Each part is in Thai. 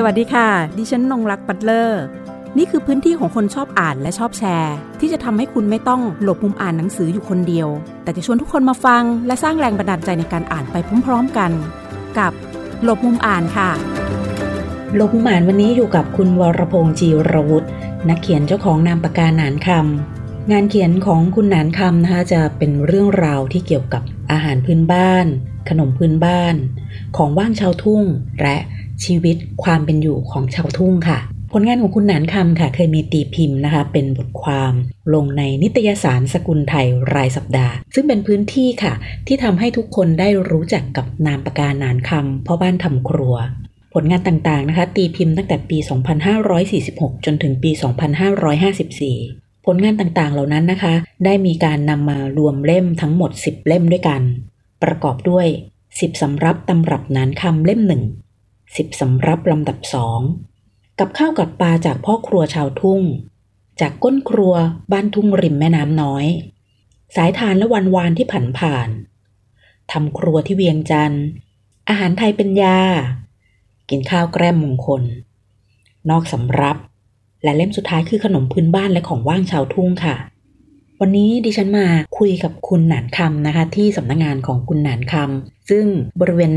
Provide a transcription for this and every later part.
สวัสดีค่ะ ดิฉันนงรักปัตเลอร์ นี่คือพื้นที่ของคนชอบอ่านและชอบแชร์ ที่จะทำให้คุณไม่ต้องหลบมุมอ่านหนังสืออยู่คนเดียว แต่จะชวนทุกคนมาฟัง และสร้างแรงบันดาลใจในการอ่านไปพร้อมๆกัน กับหลบมุมอ่านค่ะ หลบมุมอ่านวันนี้อยู่กับคุณวรพงษ์จีรวุฒินักเขียนเจ้าของนามปากกาหนานคำงานเขียนของคุณหนานคำนะคะจะเป็นเรื่องราวที่เกี่ยวกับอาหารพื้นบ้าน ขนมพื้นบ้าน ของว่างชาวทุ่งและ ชีวิตความเป็นอยู่ของชาวทุ่งค่ะ ผลงานของคุณหนานคำค่ะ เคยมีตีพิมพ์นะคะ เป็นบทความลงในนิตยสารสกุลไทยรายสัปดาห์ ซึ่งเป็นพื้นที่ค่ะ ที่ทำให้ทุกคนได้รู้จักกับนามปากกาหนานคำพ่อบ้านทำครัวผลงานต่างๆนะคะ ตีพิมพ์ตั้งแต่ปี 2546 จนถึงปี 2554 ผลงานต่างๆ เหล่านั้นนะคะ ได้มีการนำมารวมเล่มทั้งหมด 10 เล่มด้วยกัน ประกอบด้วย 10 สำรับตำรับนานคำเล่มหนึ่ง 10สำรับลำดับสองกับข้าวกับปลาจากพ่อครัวชาวทุ่ง จากก้นครัวบ้านทุ่งริมแม่น้ำน้อย สายทานและวันวานที่ผันผ่านทำครัวที่เวียงจันทร์อาหารไทยเป็นยา กินข้าวแกล้มมงคล นอกสำรับ และเล่มสุดท้ายคือขนมพื้นบ้านและของว่างชาวทุ่งค่ะ วันนี้ดิฉันมาคุยกับคุณหนานคำนะคะ ที่สำนักงานของคุณหนานคำ ซึ่งบริเวณ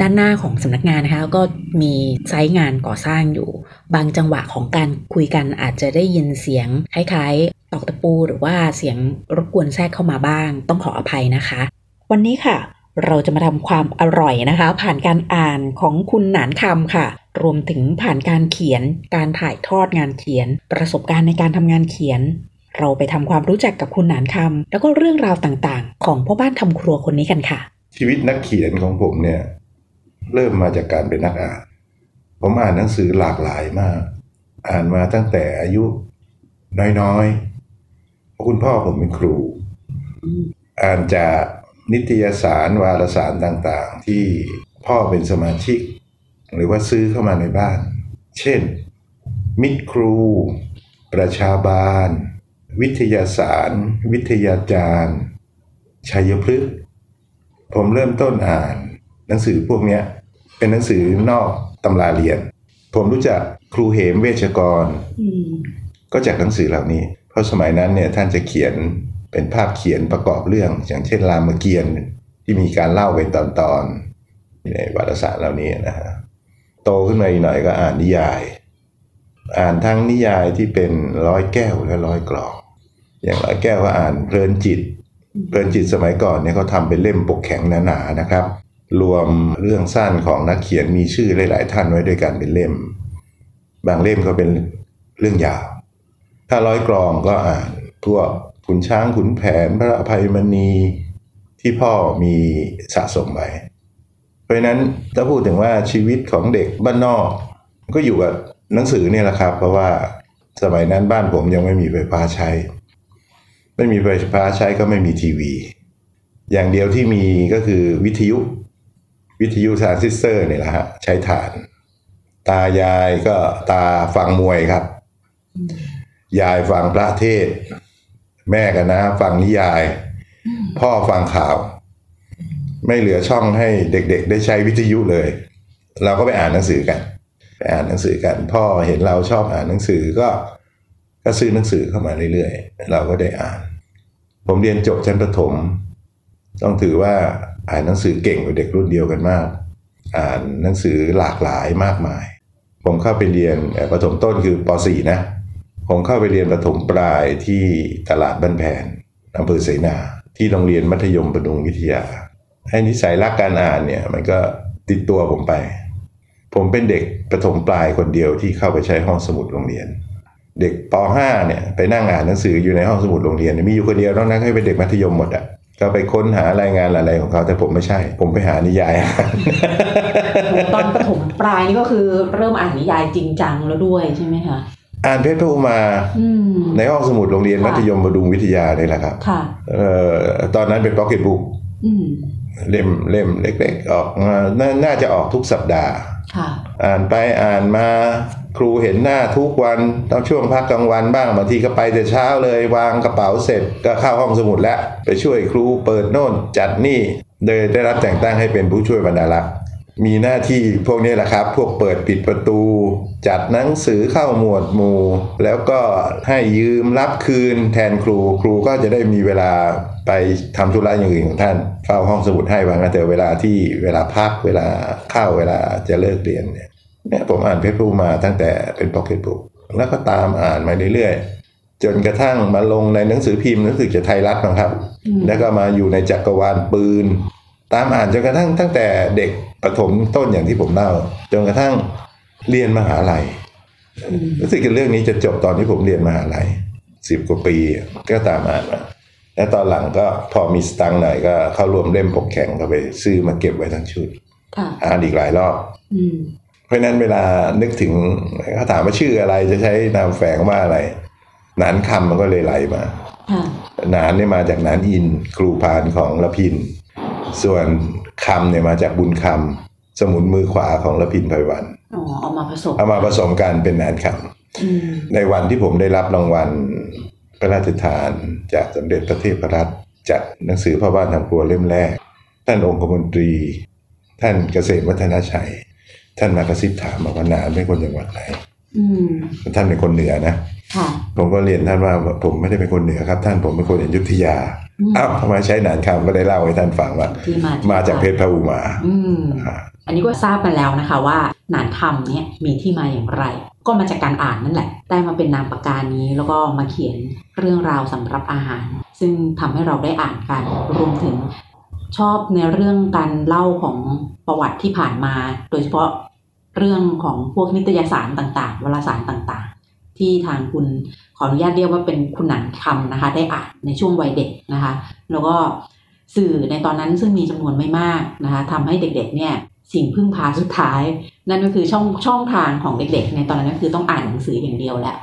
ด้านหน้าของสำนักงานนะคะก็มีไซต์งานก่อสร้างอยู่ บางจังหวะของการคุยกันอาจจะได้ยินเสียงคล้ายๆตอกตะปูหรือว่าเสียงรบกวนแทรกเข้ามาบ้าง ต้องขออภัยนะคะ วันนี้ค่ะ เราจะมาทำความอร่อยนะคะ ผ่านการอ่านของคุณหนานคำค่ะ รวมถึงผ่านการเขียน การถ่ายทอดงานเขียน ประสบการณ์ในการทำงานเขียนเราไปทำความรู้จักกับคุณหนานคำแล้วก็เรื่องราวต่างๆ ของพ่อบ้านทำครัวคนนี้กันค่ะ ชีวิตนักเขียนของผมเนี่ย เริ่มมาจากการเป็นนักอ่าน ผมอ่านหนังสือหลากหลายมาก อ่านมาตั้งแต่อายุน้อยๆเพราะคุณพ่อผมเป็นครู อ่านจากนิตยสารวารสารต่างๆ ที่พ่อเป็นสมาชิก หรือว่าซื้อเข้ามาในบ้าน เช่น มิตรครู ประชาบาล วิทยาสาร วิทยาจารย์ชัยพฤกษ์ ผมเริ่มต้นอ่าน หนังสือพวกเนี้ยเป็นหนังสือนอกตำราเรียน ผมรู้จักครูเหมเวชกร ก็จากหนังสือเหล่านี้ เพราะสมัยนั้นเนี่ยท่านจะเขียนเป็นภาพเขียนประกอบเรื่อง อย่างเช่นรามเกียรติ์ที่มีการเล่าเป็นตอนๆในวารสารเหล่านี้นะฮะโตขึ้นมาอีกหน่อยก็อ่านนิยาย อ่านทั้งนิยายที่เป็นร้อยแก้วและร้อยกลอง อย่างร้อยแก้วก็อ่านเพลินจิต เพลินจิตสมัยก่อนเนี่ยเขาทำเป็นเล่มปกแข็งหนาๆนะครับ รวมเรื่องสั้นของนักเขียนมีชื่อหลายๆท่านไว้ด้วยกันเป็นเล่ม บางเล่มก็เป็นเรื่องยาว ถ้าร้อยกรองก็อ่านพวกขุนช้างขุนแผนพระอภัยมณีที่พ่อมีสะสมไว้เพราะฉะนั้นถ้าพูดถึงว่าชีวิตของเด็กบ้านนอก ก็อยู่กับหนังสือเนี่ยแหละครับ เพราะว่าสมัยนั้นบ้านผมยังไม่มีไฟฟ้าใช้ ไม่มีไฟฟ้าใช้ก็ไม่มีทีวี อย่างเดียวที่มีก็คือวิทยุ วิทยุทรานซิสเตอร์เนี่ยแหละฮะใช้ถ่าน ตายายก็ตาฟังมวยครับ ยายฟังพระเทศ แม่กับน้าฟังนิยาย พ่อฟังข่าว ไม่เหลือช่องให้เด็กๆ ได้ใช้วิทยุเลย เราก็ไปอ่านหนังสือกัน ไปอ่านหนังสือกัน พ่อเห็นเราชอบอ่านหนังสือก็ ก็ซื้อหนังสือเข้ามาเรื่อยๆ เราก็ได้อ่าน ผมเรียนจบชั้นประถม ต้องถือว่าอ่านหนังสือเก่งกว่าเด็กรุ่นเดียวกันมาก อ่านหนังสือหลากหลายมากมาย ผมเข้าไปเรียนประถมต้นคือป .4 นะ ผมเข้าไปเรียนประถมปลายที่ตลาดบ้านแผนอำเภอเสนาที่โรงเรียนมัธยมประดุงวิทยาให้นิสัยรักการอ่านเนี่ยมันก็ติดตัวผมไป ผมเป็นเด็กประถมปลายคนเดียวที่เข้าไปใช้ห้องสมุดโรงเรียน เด็กป .5 เนี่ยไปนั่งอ่านหนังสืออยู่ในห้องสมุดโรงเรียน มีอยู่คนเดียวนอกนั้นให้เป็นเด็กมัธยมหมดอะก็ไปค้นหารายงานอะไรของเขา แต่ผมไม่ใช่ ผมไปหานิยาย ตอนประถมปลายนี่ก็คือเริ่มอ่านนิยายจริงจังแล้วด้วยใช่ไหมคะอ่านเพชรพระอุมาอืมในห้องสมุดโรงเรียนค่ะมัธยมบดุงวิทยานี่แหละครับค่ะเอ่อตอนนั้นเป็นพ็อกเก็ตบุ๊กอืมเล่มเล่มเล็ก ๆ ออกมานาน่าจะออกทุกสัปดาห์ค่ะอ่านไปอ่านมา ครูเห็นหน้าทุกวันตองช่วงพักกลางวันบ้างบางทีก็ไปแต่เช้าเลยวางกระเป๋าเสร็จก็เข้าห้องสมุดแล้ว ไปช่วยครูเปิดโน่นจัดนี่โดยได้รับแต่งตั้งให้เป็นผู้ช่วยบรรณารักษ์มีหน้าที่พวกนี้แหละครับ พวกเปิดปิดประตู จัดหนังสือเข้าหมวดหมู่ แล้วก็ให้ยืมรับคืนแทนครู ครูก็จะได้มีเวลาไปทำธุระอย่างอื่นของท่านเฝ้าห้องสมุดให้บางแต่เวลาที่เวลาพักเวลาเข้าเวลาจะเลิกเรียนเนี่ย เนี่ยผมอ่านเพชรพูมาตั้งแต่เป็นพ็อกเก็ตบุ๊กแล้วก็ตามอ่านมาเรื่อยๆ จนกระทั่งมาลงในหนังสือพิมพ์รู้สึกจะไทยรัฐนะครับ แล้วก็มาอยู่ในจักรวาลปืน ตามอ่านจนกระทั่งตั้งแต่เด็กประถมต้นอย่างที่ผมเล่า จนกระทั่งเรียนมหาลัยรู้สึกเรื่องนี้จะจบตอนที่ผมเรียนมหาลัยสิบกว่าปีก็ตามอ่านมาแล้วตอนหลังก็พอมีสตังค์หน่อยก็เข้ารวมเล่มปกแข็งก็ไป ซื้อมาเก็บไว้ทั้งชุดค่ะอ่านอีกหลายรอบอืม เพราะฉะนั้นเวลานึกถึงเขาถามว่าชื่ออะไรจะใช้นามแฝงว่าอะไรหนานคำมันก็เลยไหลมาค่ะหนานเนี่ยมาจากหนานอิน ครูพานของละพิน ส่วนคำเนี่ยมาจากบุญคำสมุนมือขวาของละพินไพวันอ๋อเอามาผสมเอามาผสมกันเป็นหนานคอืมำในวันที่ผมได้รับรางวัลพระราชทานจากสมเด็จพระเทพรัตน์จากหนังสือพ่อบ้านทำครัวเล่มแรก ท่านองคมนตรี ท่านเกษมวัฒนชัย ท่านมากระซิบถามมาว่าหนานเป็นคนจังหวัดไหนอืมท่านเป็นคนเหนือนะค่ะผมก็เรียนท่านว่าผมไม่ได้เป็นคนเหนือครับ ท่านผมเป็นคนอยุธยาอืมอ้าวทำไมใช้หนานคำก็ได้เล่าให้ท่านฟังว่าที่มามาจากเพชรพระอุมาอืมอ่าอันนี้ก็ทราบมาแล้วนะคะว่าหนานคำเนี่ยมีที่มาอย่างไร ก็มาจากการอ่านนั่นแหละ ได้มาเป็นนามปากกานี้แล้วก็มาเขียนเรื่องราวสำหรับอาหาร ซึ่งทำให้เราได้อ่านกันรวมถึง ชอบในเรื่องการเล่าของประวัติที่ผ่านมา โดยเฉพาะเรื่องของพวกนิตยสารต่างๆวารสารต่างๆ ที่ทางคุณขออนุญาตเรียกว่าเป็นคุณหนันคำนะคะ ได้อ่านในช่วงวัยเด็กนะคะ แล้วก็สื่อในตอนนั้นซึ่งมีจำนวนไม่มากนะคะทำให้เด็กๆเนี่ยสิ่งพึ่งพาสุดท้าย นั่นก็คือช่องช่องทางของเด็กๆ ในตอนนั้นก็คือต้องอ่านหนังสืออย่างเดียวแหละ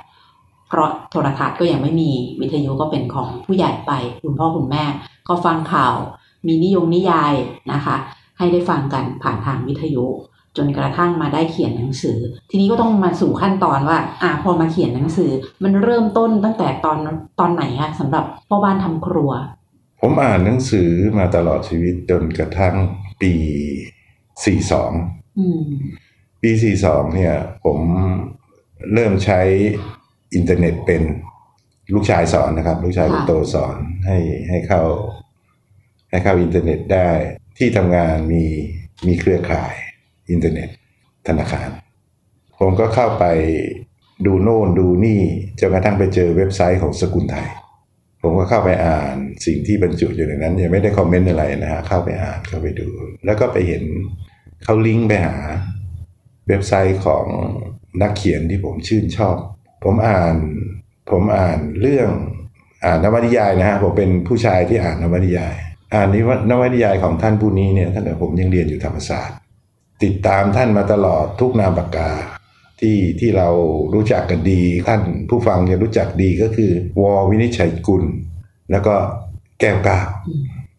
เพราะโทรทัศน์ก็ยังไม่มีวิทยุก็เป็นของผู้ใหญ่ไป คุณพ่อคุณแม่ก็ฟังข่าว มีนิยมนิยายนะคะ ให้ได้ฟังกันผ่านทางวิทยุ จนกระทั่งมาได้เขียนหนังสือ ทีนี้ก็ต้องมาสู่ขั้นตอนว่าอ่าพอมาเขียนหนังสือ มันเริ่มต้นตั้งแต่ตอนตอนไหนคะสำหรับพ่อบ้านทำครัว ผมอ่านหนังสือมาตลอดชีวิตจนกระทั่งปี42อืมปี42เนี่ย ผมเริ่มใช้อินเทอร์เน็ตเป็นลูกชายสอนนะครับ ลูกชายคนโตสอนให้ให้เข้า ให้เข้าอินเทอร์เน็ตได้ที่ทำงานมีมีเครือข่ายอินเทอร์เน็ตธนาคาร ผมก็เข้าไปดูโน่นดูนี่จนกระทั่งไปเจอเว็บไซต์ของสกุลไทย ผมก็เข้าไปอ่านสิ่งที่บรรจุอยู่ในนั้น ยังไม่ได้คอมเมนต์อะไรนะฮะเข้าไปอ่านเข้าไปดู แล้วก็ไปเห็นเขาลิงก์ไปหาเว็บไซต์ของนักเขียนที่ผมชื่นชอบ ผมอ่านผมอ่านเรื่องอ่านนวนิยายนะฮะผมเป็นผู้ชายที่อ่านนวนิยาย อ่านนิวนวนิยายของท่านผู้นี้เนี่ยตั้งแต่ผมยังเรียนอยู่ธรรมศาสตร์ ติดตามท่านมาตลอดทุกนามปากกาที่ที่เรารู้จักกันดี ท่านผู้ฟังจะรู้จักดีก็คือ วอวินิจฉัยกุล แล้วก็แก้วก้าว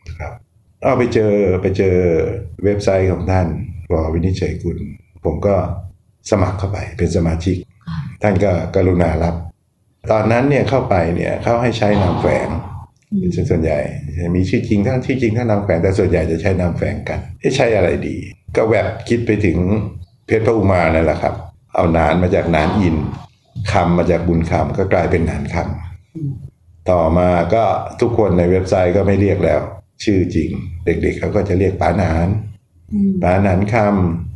นะครับเอาไปเจอไปเจอเว็บไซต์ของท่านวอวินิจฉัยกุล ผมก็สมัครเข้าไปเป็นสมาชิก ท่านก็กรุณารับ ตอนนั้นเนี่ยเข้าไปเนี่ยเขาให้ใช้นามแฝง อืมส่วนใหญ่ มีชื่อจริงทั้งที่จริงทั้งนามแฝงแต่ส่วนใหญ่จะใช้นามแฝงกันเอ๊ะใช้อะไรดี ก็แวบคิดไปถึงเพชรพระอุมานั่นแหละครับ เอานานมาจากนานอินคำมาจากบุญคำก็กลายเป็นนานคำต่อมาก็ทุกคนในเว็บไซต์ก็ไม่เรียกแล้ว ชื่อจริง เด็กๆเขาก็จะเรียกป๋านานอืมป๋านานคำ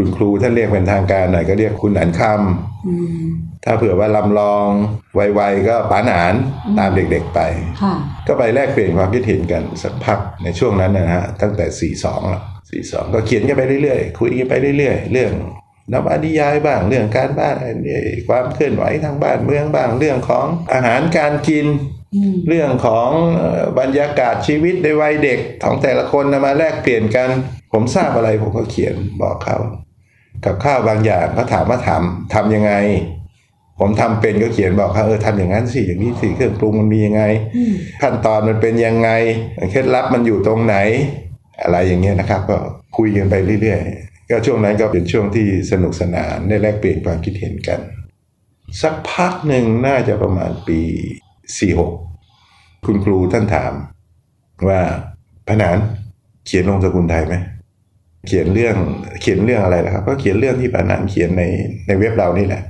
คุณครูท่านเรียกเป็นทางการหน่อยก็เรียกคุณหนานคำอืมถ้าเผื่อว่าลำลองไวๆก็ป๋าหนานอืมตามเด็กๆไปค่ะก็ไปแลกเปลี่ยนความคิดเห็นกันสักพักในช่วงนั้นนะฮะตั้งแต่ 42ละ42 ก็เขียนกันไปเรื่อยๆ คุยกันไปเรื่อยๆ เรื่องนวนิยายบ้างเรื่องการบ้านเนี่ยความเคลื่อนไหวทางบ้านเมืองบ้างเรื่องของอาหารการกินอืมเรื่องของเอ่อบรรยากาศชีวิตในวัยเด็กของแต่ละคนนะมาแลกเปลี่ยนกัน ผมทราบอะไรผมก็เขียนบอกเขา กับข้าวบางอย่างเขาถามว่าทำทำยังไง ผมทำเป็นก็เขียนบอกเขาเออทำอย่างนั้นสิอย่างนี้สิเครื่องปรุงมันมียังไงอืมขั้นตอนมันเป็นยังไงเคล็ดลับมันอยู่ตรงไหน อะไรอย่างเงี้ยนะครับ ก็คุยกันไปเรื่อยๆก็ช่วงนั้นก็เป็นช่วงที่สนุกสนานได้แลกเปลี่ยนความคิดเห็นกัน สักพักหนึ่งน่าจะประมาณปี46คุณครูท่านถามว่าพนานเขียนลงสกุลไทยไหม เขียนเรื่องเขียนเรื่องอะไรนะครับ ก็เขียนเรื่องที่ปานันเขียนในในเว็บเรานี่แหละ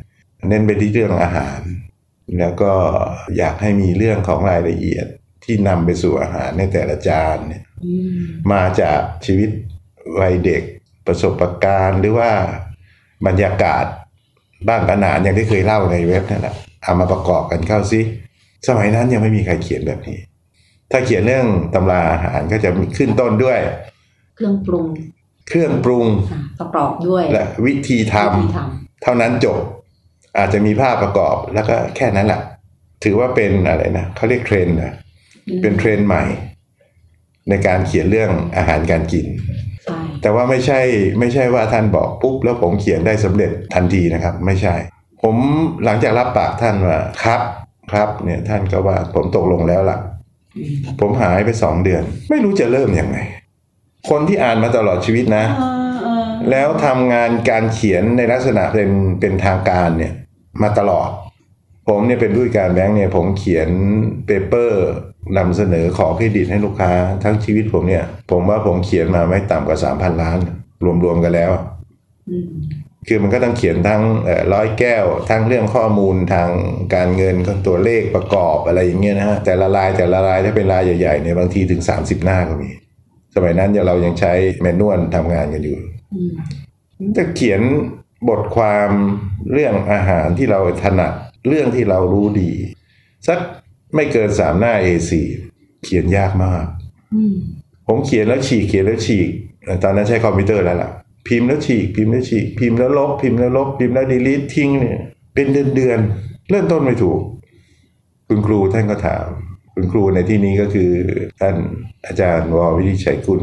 เน้นไปที่เรื่องอาหาร แล้วก็อยากให้มีเรื่องของรายละเอียดที่นำไปสู่อาหารในแต่ละจานเนี่ยอืมมาจากชีวิตวัยเด็กประสบการณ์ หรือว่าบรรยากาศบ้านขนานอย่างที่เคยเล่าในเว็บนั่นแหละเอามาประกอบกันเข้าซิสมัยนั้นยังไม่มีใครเขียนแบบนี้ ถ้าเขียนเรื่องตำราอาหารก็จะมีขึ้นต้นด้วย เครื่องปรุง เครื่องปรุงอะประกอบด้วย และวิธีทวิธีทำเท่านั้นจบ อาจจะมีภาพประกอบแล้วก็แค่นั้นแหละถือว่าเป็นอะไรนะเขาเรียกเทรนด์นะำเป็นเทรนด์ใหม่ ในการเขียนเรื่องอาหารการกินใช่แต่ว่าไม่ใช่ไม่ใช่ว่าท่านบอกปุ๊บแล้วผมเขียนได้สำเร็จทันทีนะครับ ไม่ใช่ ผมหลังจากรับปากท่านว่าครับครับเนี่ยท่านก็ว่าผมตกลงแล้วล่ะอืมผมหายไปสองเดือน ไม่รู้จะเริ่มยังไง คนที่อ่านมาตลอดชีวิตนะเออเออแล้วทำงานการเขียนในลักษณะเป็นเป็นทางการเนี่ยมาตลอด ผมเนี่ยเป็นผู้จัดการแบงค์เนี่ยผมเขียน paper นำเสนอขอเครดิตให้ลูกค้า ทั้งชีวิตผมเนี่ย ผมว่าผมเขียนมาไม่ต่ำกว่า3,000ล้าน รวมๆกันแล้วอืมคือมันก็ต้องเขียนทั้งเอ่อร้อยแก้ว ทั้งเรื่องข้อมูลทางการเงินก็ตัวเลขประกอบอะไรอย่างเงี้ยนะฮะแต่ละรายแต่ละรายถ้าเป็นรายใหญ่ๆเนี่ยบางทีถึง 30 หน้าก็มี สมัยนั้นเรายังใช้แมนนวลทำงานกันอยู่อืมจะเขียนบทความเรื่องอาหารที่เราถนัดเรื่องที่เรารู้ดี สักไม่เกินสามหน้า A4 เขียนยากมากอืมผมเขียนแล้วฉีกเขียนแล้วฉีกตอนนั้นใช้คอมพิวเตอร์แล้วล่ะ พิมพ์แล้วฉีก พิมพ์แล้วฉีก พิมพ์แล้วลบ พิมพ์แล้วลบ พิมพ์แล้วดีลิททิ้งเนี่ยเป็นเดือนเดือนๆเริ่มต้นไม่ถูก คุณครูท่านก็ถาม คุณครูในที่นี้ก็คือท่านอาจารย์ววิริชัยกุล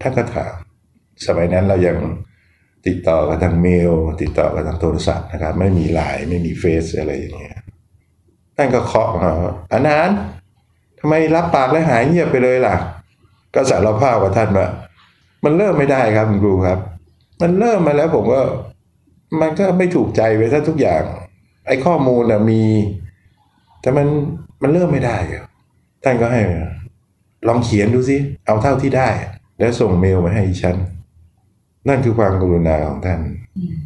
ท่านก็ถามสมัยนั้นเรายังติดต่อกันทางเมล ติดต่อกันทางโทรศัพท์นะครับ ไม่มีไลน์ไม่มีเฟซอะไรอย่างเงี้ยท่านก็เคาะมาอานานต์ทำไมรับปากแล้วหายเงียบไปเลยล่ะ ก็สารภาพกับท่านว่ามันเริ่มไม่ได้ครับคุณครูครับ มันเริ่มมาแล้วผมก็มันก็ไม่ถูกใจไปซะทุกอย่าง ไอ้ข้อมูลนะมี แต่มันมันเริ่มไม่ได้อะท่านก็ให้ ลองเขียนดูสิเอาเท่าที่ได้ แล้วส่งเมลมาให้ฉัน นั่นคือความกรุณาของท่านอืม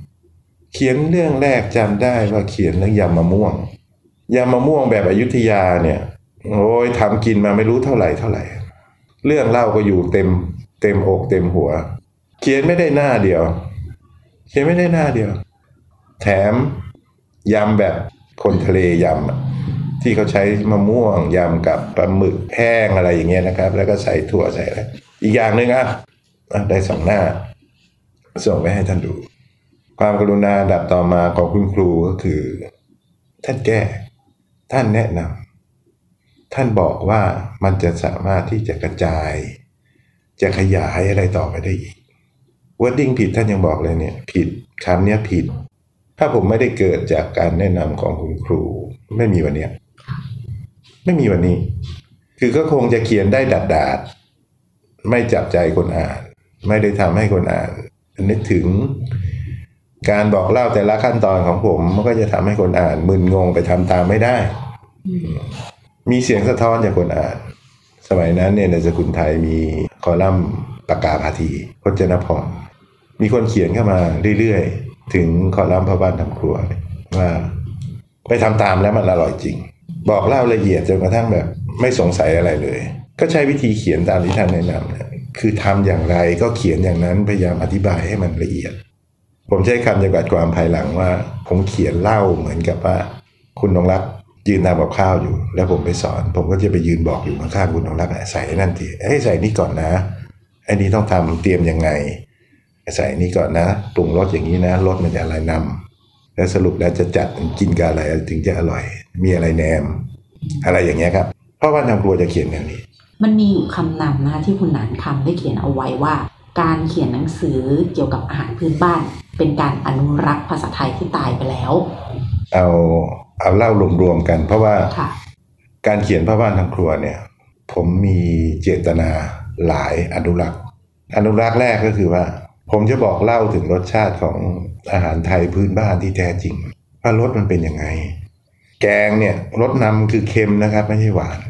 เขียนเรื่องแรกจำได้ว่าเขียนเรื่องยำมะม่วงยำมะม่วงแบบอยุธยาเนี่ย โอ้ยทำกินมาไม่รู้เท่าไหร่เท่าไหร่ เรื่องเล่าก็อยู่เต็ม เต็มอกเต็มหัว เขียนไม่ได้หน้าเดียว เขียนไม่ได้หน้าเดียว แถมยำแบบคนทะเลยำอะ ที่เขาใช้มะม่วงยำกับปลาหมึกแห้งอะไรอย่างเงี้ยนะครับ แล้วก็ใส่ถั่วใส่อะไรอีกอย่างหนึ่งอะได้สองหน้า ส่งไปให้ท่านดู ความกรุณาดับต่อมาของคุณครูก็คือ ท่านแก้ ท่านแนะนำท่านบอกว่ามันจะสามารถที่จะกระจาย จะขยายอะไรต่อไปได้อีกวอร์ดิ้งผิดท่านยังบอกเลยเนี่ย ผิดคำเนี้ยผิด ถ้าผมไม่ได้เกิดจากการแนะนำของคุณครู ไม่มีวันเนี้ย ไม่มีวันนี้ คือก็คงจะเขียนได้ดัดดาดไม่จับใจคนอ่าน ไม่ได้ทำให้คนอ่าน นึกถึงการบอกเล่าแต่ละขั้นตอนของผม มันก็จะทำให้คนอ่านมึนงงไปทำตามไม่ได้ มีเสียงสะท้อนจากคนอ่าน สมัยนั้นเนี่ยในสกุลไทยมีคอลัมน์ปากกาพาทีพจนพรมีคนเขียนเข้ามาเรื่อยๆ ถึงคอลัมน์พ่อบ้านทำครัวว่าไปทำตามแล้วมันอร่อยจริง บอกเล่าละเอียดจนกระทั่งแบบไม่สงสัยอะไรเลย ก็ใช้วิธีเขียนตามที่ท่านแนะนำเนี่ยคือทำอย่างไรก็เขียนอย่างนั้นพยายามอธิบายให้มันละเอียด ผมใช้คำจำกัดความภายหลังว่า ผมเขียนเล่าเหมือนกับว่า คุณนงรักยืนทำกับข้าวอยู่ แล้วผมไปสอน ผมก็จะไปยืนบอกอยู่ข้างๆคุณนงรักใส่นั่นทีเอ้ใส่นี่ก่อนนะไอ้นี่ต้องทำเตรียมยังไงใส่นี่ก่อนนะปรุงรสอย่างนี้นะรสมันจะอะไรนำ แล้วสรุปแล้วจะจัดกินกับอะไรถึงจะอร่อย มีอะไรแนม อะไรอย่างเงี้ยครับ เพราะว่าทางครัวจะเขียนอย่างนี้ มันมีอยู่คำนำนะคะที่คุณหนานคำได้เขียนเอาไว้ว่า การเขียนหนังสือเกี่ยวกับอาหารพื้นบ้าน เป็นการอนุรักษ์ภาษาไทยที่ตายไปแล้ว เอาเอาเล่ารวมๆกัน เพราะว่าค่ะการเขียนพ่อบ้านทางครัวเนี่ย ผมมีเจตนาหลายอนุรักษ์ อนุรักษ์แรกก็คือว่า ผมจะบอกเล่าถึงรสชาติของอาหารไทยพื้นบ้านที่แท้จริงว่ารสมันเป็นยังไง แกงเนี่ยรสนำคือเค็มนะครับ ไม่ใช่หวาน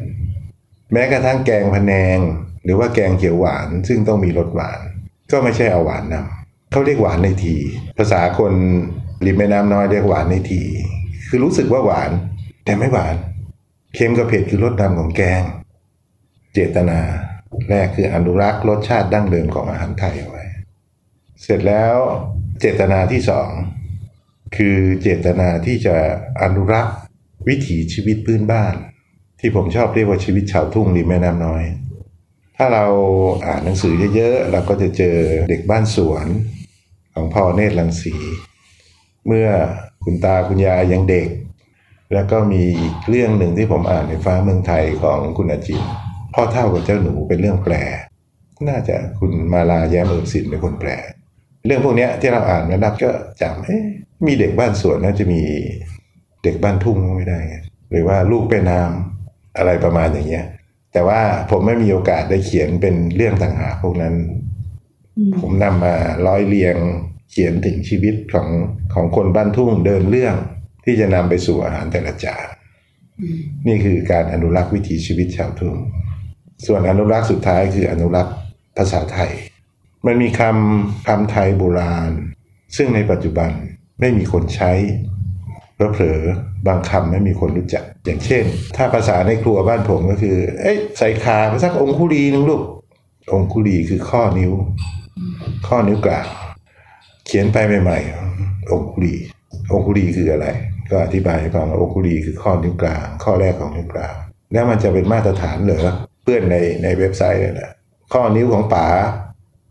แม้กระทั่งแกงพะแนง หรือว่าแกงเขียวหวาน ซึ่งต้องมีรสหวาน ก็ไม่ใช่เอาหวานนำเขาเรียกหวานในที ภาษาคนริมแม่น้ำน้อยเรียกหวานในที คือรู้สึกว่าหวาน แต่ไม่หวาน เค็มกับเผ็ดคือรสดำของแกง เจตนา แรกคืออนุรักษ์รสชาติดั้งเดิมของอาหารไทยไว้ เสร็จแล้วเจตนาที่สองคือเจตนาที่จะอนุรักษ์วิถีชีวิตพื้นบ้าน ที่ผมชอบเรียกว่าชีวิตชาวทุ่งริมแม่น้ำน้อย ถ้าเราอ่านหนังสือเยอะๆเราก็จะเจอเด็กบ้านสวนของพ่อเนตรลังสี เมื่อคุณตาคุณยายยังเด็ก แล้วก็มีอีกเรื่องหนึ่งที่ผมอ่านในฟ้าเมืองไทยของคุณอาจินพ่อเท่ากับเจ้าหนูเป็นเรื่องแปล น่าจะคุณมาลาแย้มเอิบสินเป็นคนแปล เรื่องพวกเนี้ยที่เราอ่านแล้วนับก็จำเอ๊ะมีเด็กบ้านสวนน่าจะมีเด็กบ้านทุ่งไม่ได้ไงหรือว่าลูกเป็นน้ำอะไรประมาณอย่างเงี้ย แต่ว่าผมไม่มีโอกาสได้เขียนเป็นเรื่องต่างหากพวกนั้น ผมนำมาร้อยเรียงเขียนถึงชีวิตของของคนบ้านทุ่งเดินเรื่องที่จะนำไปสู่อาหารแต่ละจานนี่คือการอนุรักษ์วิถีชีวิตชาวทุ่ง ส่วนอนุรักษ์สุดท้ายคืออนุรักษ์ภาษาไทย มันมีคำคำไทยโบราณ ซึ่งในปัจจุบันไม่มีคนใช้เผลอบางคำไม่มีคนรู้จัก อย่างเช่น ถ้าภาษาในครัวบ้านผมก็คือ เอ้ยใส่ขาไปสักองคุลีนึงลูก องคุลีคือข้อนิ้ว ข้อนิ้วกลางเขียนไปใหม่ๆองคุลีองคุลีคืออะไร ก็อธิบายให้ฟังว่าองคุลีคือข้อนิ้วกลาง ข้อแรกของนิ้วกลาง แล้วมันจะเป็นมาตรฐานเหรอเพื่อนในในเว็บไซต์เนี่ยนะข้อนิ้วของป๋า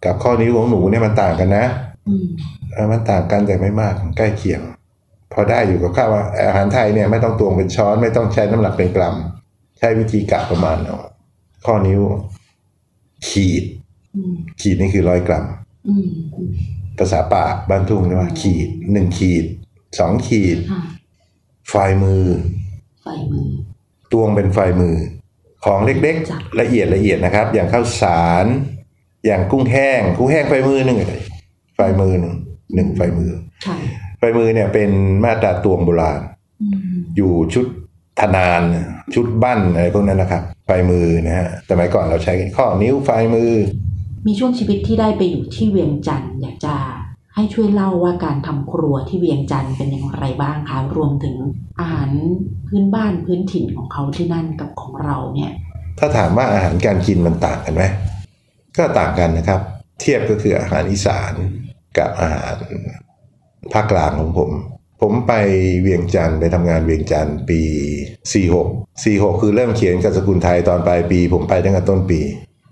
กับข้อนิ้วของหนูเนี่ยมันต่างกันนะอืมเออมันต่างกันแต่ไม่มากใกล้เคียง พอได้อยู่กับข้าวว่าอาหารไทยเนี่ยไม่ต้องตวงเป็นช้อนไม่ต้องใช้น้ำหนักเป็นกรัม ใช้วิธีกะประมาณเอาข้อนิ้ว ขีดอืมขีดนี่คือร้อยกรัมอืมอืมภาษาปากบ้านทุ่งเรียกว่า ขีดหนึ่งขีดสองขีดค่ะไฟมือไฟมือตวงเป็นไฟมือ ของเล็กจ้ะๆละเอียดละเอียดนะครับ อย่างข้าวสาร อย่างกุ้งแห้ง กุ้งแห้งไฟมือหนึ่งไฟมือหนึ่งหนึ่งไฟมือค่ะไฟมือเนี่ยเป็นมาตราตวงโบราณอืมอยู่ชุดธนานชุดบั้นอะไรพวกนั้นนะครับไฟมือนะฮะสมัยก่อนเราใช้ข้อนิ้วไฟมือ มีช่วงชีวิตที่ได้ไปอยู่ที่เวียงจันทร์อยากจะให้ช่วยเล่าว่าการทำครัวที่เวียงจันทร์เป็นอย่างไรบ้างคะรวมถึงอาหารพื้นบ้านพื้นถิ่นของเขาที่นั่นกับของเราเนี่ย ถ้าถามว่าอาหารการกินมันต่างกันไหม ก็ต่างกันนะครับ เทียบก็คืออาหารอีสานกับอาหารภาคกลางของผม ผมไปเวียงจันทร์ไปทำงานเวียงจันทร์ปี 46 46 คือเริ่มเขียนกับสกุลไทยตอนปลายปี ผมไปตั้งแต่ต้นปี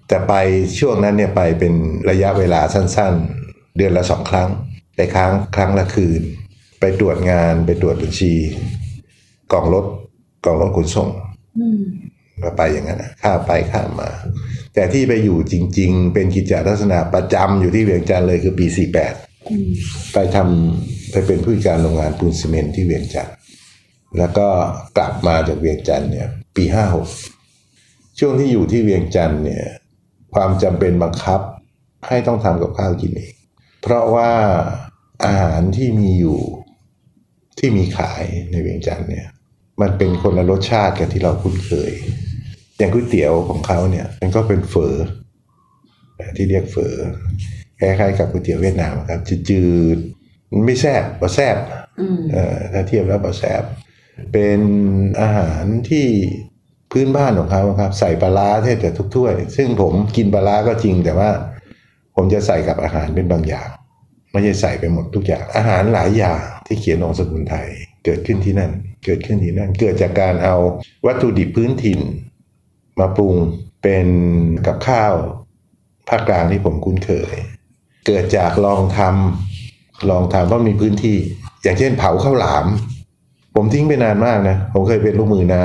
แต่ไปช่วงนั้นเนี่ยไปเป็นระยะเวลาสั้นๆ เดือนละสองครั้งไปค้างครั้งละคืน ไปตรวจงานไปตรวจบัญชีกล่องรถกล่องรถขนส่ง ก็ไปอย่างนั้นนะข้าไปข้ามมา แต่ที่ไปอยู่จริง ๆ เป็นกิจลักษณะประจำอยู่ที่เวียงจันทร์เลยคือปี48อืมไปทำไปเป็นผู้จัดการโรงงานปูนซีเมนต์ที่เวียงจันทร์แล้วก็กลับมาจากเวียงจันทร์เนี่ย ปี56ช่วงที่อยู่ที่เวียงจันทร์เนี่ย ความจำเป็นบังคับให้ต้องทำกับข้าวกินเองเพราะว่าอาหารที่มีอยู่ที่มีขายในเวียงจันทร์เนี่ย มันเป็นคนละรสชาติกับที่เราคุ้นเคย อย่างก๋วยเตี๋ยวของเขาเนี่ย มันก็เป็นเฝอที่เรียกเฝอคล้ายๆกับก๋วยเตี๋ยวเวียดนามครับจืดๆมันไม่แซ่บบ่แซ่บอืมเอ่อถ้าเทียบแล้วบ่แซ่บเป็นอาหารที่พื้นบ้านของเขาครับ ใส่ปลาร้าแทบจะทุกถ้วย ซึ่งผมกินปลาร้าก็จริง แต่ว่า ผมจะใส่กับอาหารเป็นบางอย่าง ไม่ใช่ใส่ไปหมดทุกอย่างอาหารหลายอย่างที่เขียนของสกุลไทย เกิดขึ้นที่นั่น เกิดขึ้นที่นั่น เกิดจากการเอาวัตถุดิบพื้นถิ่น มาปรุงเป็นกับข้าวภาคกลางที่ผมคุ้นเคย เกิดจากลองทำลองทำว่ามีพื้นที่ อย่างเช่นเผาข้าวหลาม ผมทิ้งไปนานมากนะ ผมเคยเป็นลูกมือนา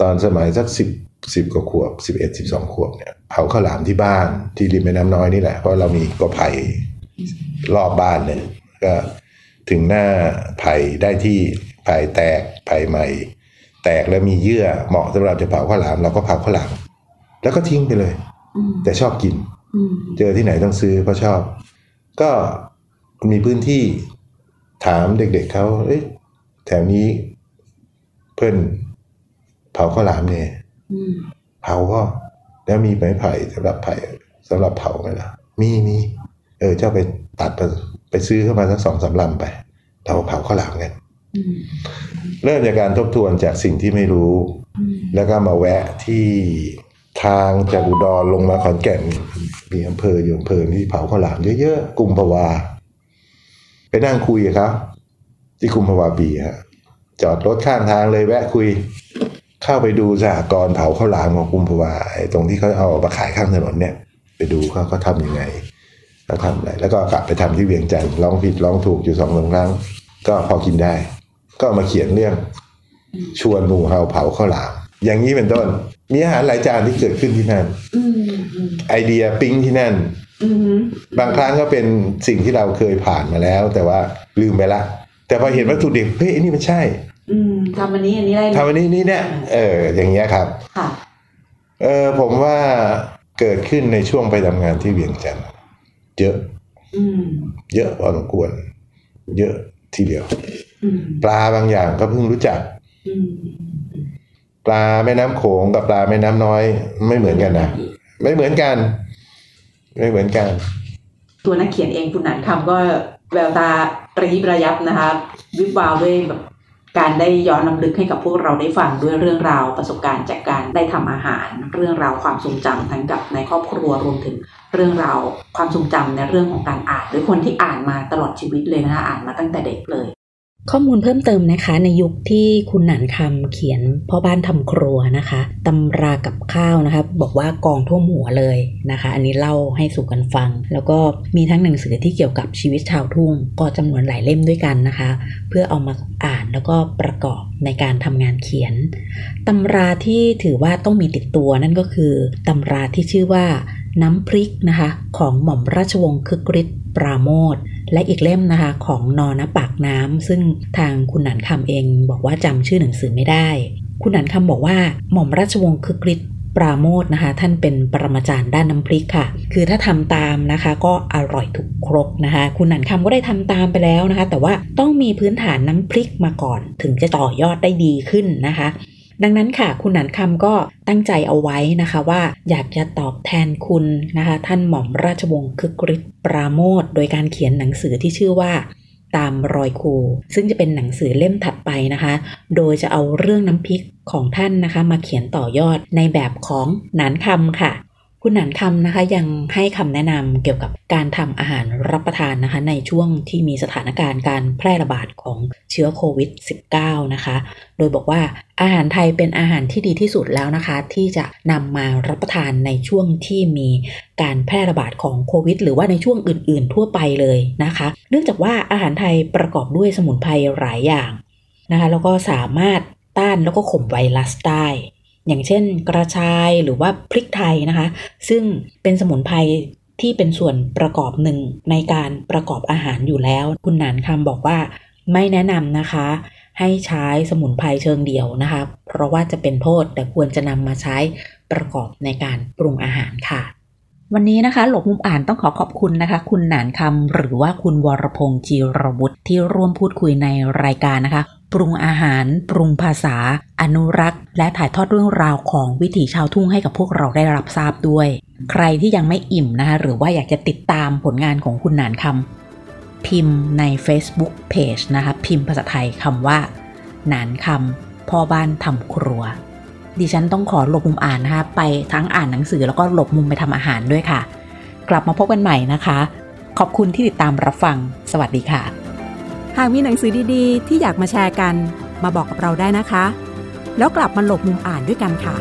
ตอนสมัยสักสิบสิบกว่าขวบสิบเอ็ดสิบสองขวบเนี่ยเผาข้าวหลามที่บ้านที่ริมแม่น้ำน้อยนี่แหละเพราะเรามีกอไผ่รอบบ้านเนี่ยก็ ถึงหน้าไผ่ได้ที่ไผ่แตกไผ่ใหม่ แตกแล้วมีเยื่อเหมาะสำหรับจะเผาข้าวหลามเราก็เผาข้าวหลามแล้วก็ทิ้งไปเลยอืมแต่ชอบกินอืมเจอที่ไหนต้องซื้อเพราะชอบ ก็มีพื้นที่ถามเด็ก ๆเขาเอ้ยแถวนี้ เพื่อนเผาข้าวหลามเนี่ยอืมเผาก็แล้วมีไม้ไผ่สำหรับไผ่สำหรับเผาไหมล่ะ มีมี เออเจ้าไปตัดไป ไปซื้อเข้ามาสักสองสามลำไปเราเผาข้าวหลามกันอืมเริ่มจากการทบทวนจากสิ่งที่ไม่รู้อืมแล้วก็มาแวะที่ทางจากอุดรลงมาขอนแก่นมีอำเภออยู่อำเภอที่เผาข้าวหลามเยอะๆกลุ่มภาวา ไปนั่งคุยกับครับ ที่กลุ่มภาวาปีฮะจอดรถข้างทางเลยแวะคุย เข้าไปดูสหกรณ์เผาข้าวหลามของกลุ่มภาวาไอ้ตรงที่เขาเอามาขายข้างถนนเนี่ย ไปดูเขาเขาทำยังไง เขาทำอะไรแล้วก็กลับไปทำที่เวียงจันทร์ร้องผิดร้องถูกอยู่สองสามครั้ง ก็พอกินได้ ก็เอามาเขียนเรื่อง ชวนหมู่เฮาเผาข้าวหลามอย่างนี้เป็นต้น มีอาหารหลายจานที่เกิดขึ้นที่นั่นอืมอืมไอเดียปิ๊งที่นั่นอืมบางครั้งก็เป็นสิ่งที่เราเคยผ่านมาแล้ว แต่ว่าลืมไปละ แต่พอเห็นวัตถุดิบเฮ้ยอันนี้มันใช่อืมทำอันนี้อันนี้ได้ทำอันนี้นี่เนี่ยเออ อย่างเงี้ยครับค่ะเออผมว่าเกิดขึ้นในช่วงไปทำงานที่เวียงจันทร์ เยอะอืมเยอะพอสมควร เยอะทีเดียวอืมปลาบางอย่างก็เพิ่งรู้จักอืมปลาแม่น้ำโขงกับปลาแม่น้ำน้อย ไม่เหมือนกันนะไม่เหมือนกัน ไม่เหมือนกัน ตัวนักเขียนเองคุณหนันคำก็แววตาระยิบระยับนะคะวิบวาวด้วยแบบ การได้ย้อนลำลึกให้กับพวกเราได้ฟังด้วยเรื่องราวประสบการณ์จากการได้ทำอาหาร เรื่องราวความทรงจำทั้งกับในครอบครัวรวมถึงเรื่องราวความทรงจำในเรื่องของการอ่านหรือคนที่อ่านมาตลอดชีวิตเลยนะคะอ่านมาตั้งแต่เด็กเลย ข้อมูลเพิ่มเติมนะคะ ในยุคที่คุณหนันคำเขียนพ่อบ้านทำครัวนะคะตำรากับข้าวนะคะ บอกว่ากองทั่วมหัวเลยนะคะ อันนี้เล่าให้สู่กันฟัง แล้วก็มีทั้งหนังสือที่เกี่ยวกับชีวิตชาวทุ่ง ก็จำนวนหลายเล่มด้วยกันนะคะ เพื่อเอามาอ่านแล้วก็ประกอบในการทำงานเขียนตำราที่ถือว่าต้องมีติดตัวนั่นก็คือตำราที่ชื่อว่าน้ำพริกนะคะ ของหม่อมราชวงศ์คึกฤทธิ์ปราโมท และอีกเล่มนะคะของนอนปากน้ำซึ่งทางคุณหนันคำเองบอกว่าจำชื่อหนังสือไม่ได้ คุณหนันคำบอกว่าหม่อมราชวงศ์คึกฤทธิ์ปราโมทนะคะ ท่านเป็นปรมาจารย์ด้านน้ำพริกค่ะ คือถ้าทำตามนะคะ ก็อร่อยถูกครกนะคะ คุณหนันคำก็ได้ทำตามไปแล้วนะคะ แต่ว่าต้องมีพื้นฐานน้ำพริกมาก่อน ถึงจะต่อยอดได้ดีขึ้นนะคะ ดังนั้นค่ะ คุณหนันคำก็ตั้งใจเอาไว้นะคะว่าอยากจะตอบแทนคุณนะคะ ท่านหม่อมราชวงศ์คึกฤทธิ์ปราโมทโดยการเขียนหนังสือที่ชื่อว่าตามรอยครูซึ่งจะเป็นหนังสือเล่มถัดไปนะคะ โดยจะเอาเรื่องน้ำพริกของท่านนะคะ มาเขียนต่อยอดในแบบของหนานคำค่ะ คุณหนานคำนะคะยังให้คำแนะนำเกี่ยวกับการทำอาหารรับประทานนะคะ ในช่วงที่มีสถานการณ์การแพร่ระบาดของเชื้อโควิด -19 นะคะ โดยบอกว่าอาหารไทยเป็นอาหารที่ดีที่สุดแล้วนะคะ ที่จะนำมารับประทานในช่วงที่มีการแพร่ระบาดของโควิด หรือว่าในช่วงอื่น ๆ ทั่วไปเลยนะคะ เนื่องจากว่าอาหารไทยประกอบด้วยสมุนไพรหลายอย่างนะคะ แล้วก็สามารถต้านแล้วก็ข่มไวรัสได้ อย่างเช่น กระชายหรือว่าพริกไทยนะคะ ซึ่งเป็นสมุนไพรที่เป็นส่วนประกอบหนึ่งในการประกอบอาหารอยู่แล้ว คุณหนานคำบอกว่าไม่แนะนำนะคะ ให้ใช้สมุนไพรเชิงเดียวนะคะ เพราะว่าจะเป็นโทษแต่ควรจะนำมาใช้ประกอบในการปรุงอาหารค่ะ วันนี้นะคะ หลบมุมอ่านต้องขอขอบคุณนะคะ คุณหนานคำหรือว่าคุณวรพงษ์จีรวุฒิที่ร่วมพูดคุยในรายการนะคะ ปรุงอาหาร ปรุงภาษา อนุรักษ์ และถ่ายทอดเรื่องราวของวิถีชาวทุ่งให้กับพวกเราได้รับทราบด้วย ใครที่ยังไม่อิ่มนะคะ หรือว่าอยากจะติดตามผลงานของคุณหนานคำพิมพ์ใน Facebook Page นะคะ พิมพ์ภาษาไทยคำว่า หนานคำพ่อบ้านทำครัว ดิฉันต้องขอหลบมุมอ่านนะคะ ไปทั้งอ่านหนังสือแล้วก็หลบมุมไปทำอาหารด้วยค่ะ กลับมาพบกันใหม่นะคะ ขอบคุณที่ติดตามรับฟัง สวัสดีค่ะ หากมีหนังสือดีๆ ที่อยากมาแชร์กัน มาบอกกับเราได้นะคะ แล้วกลับมาหลบมุมอ่านด้วยกันค่ะ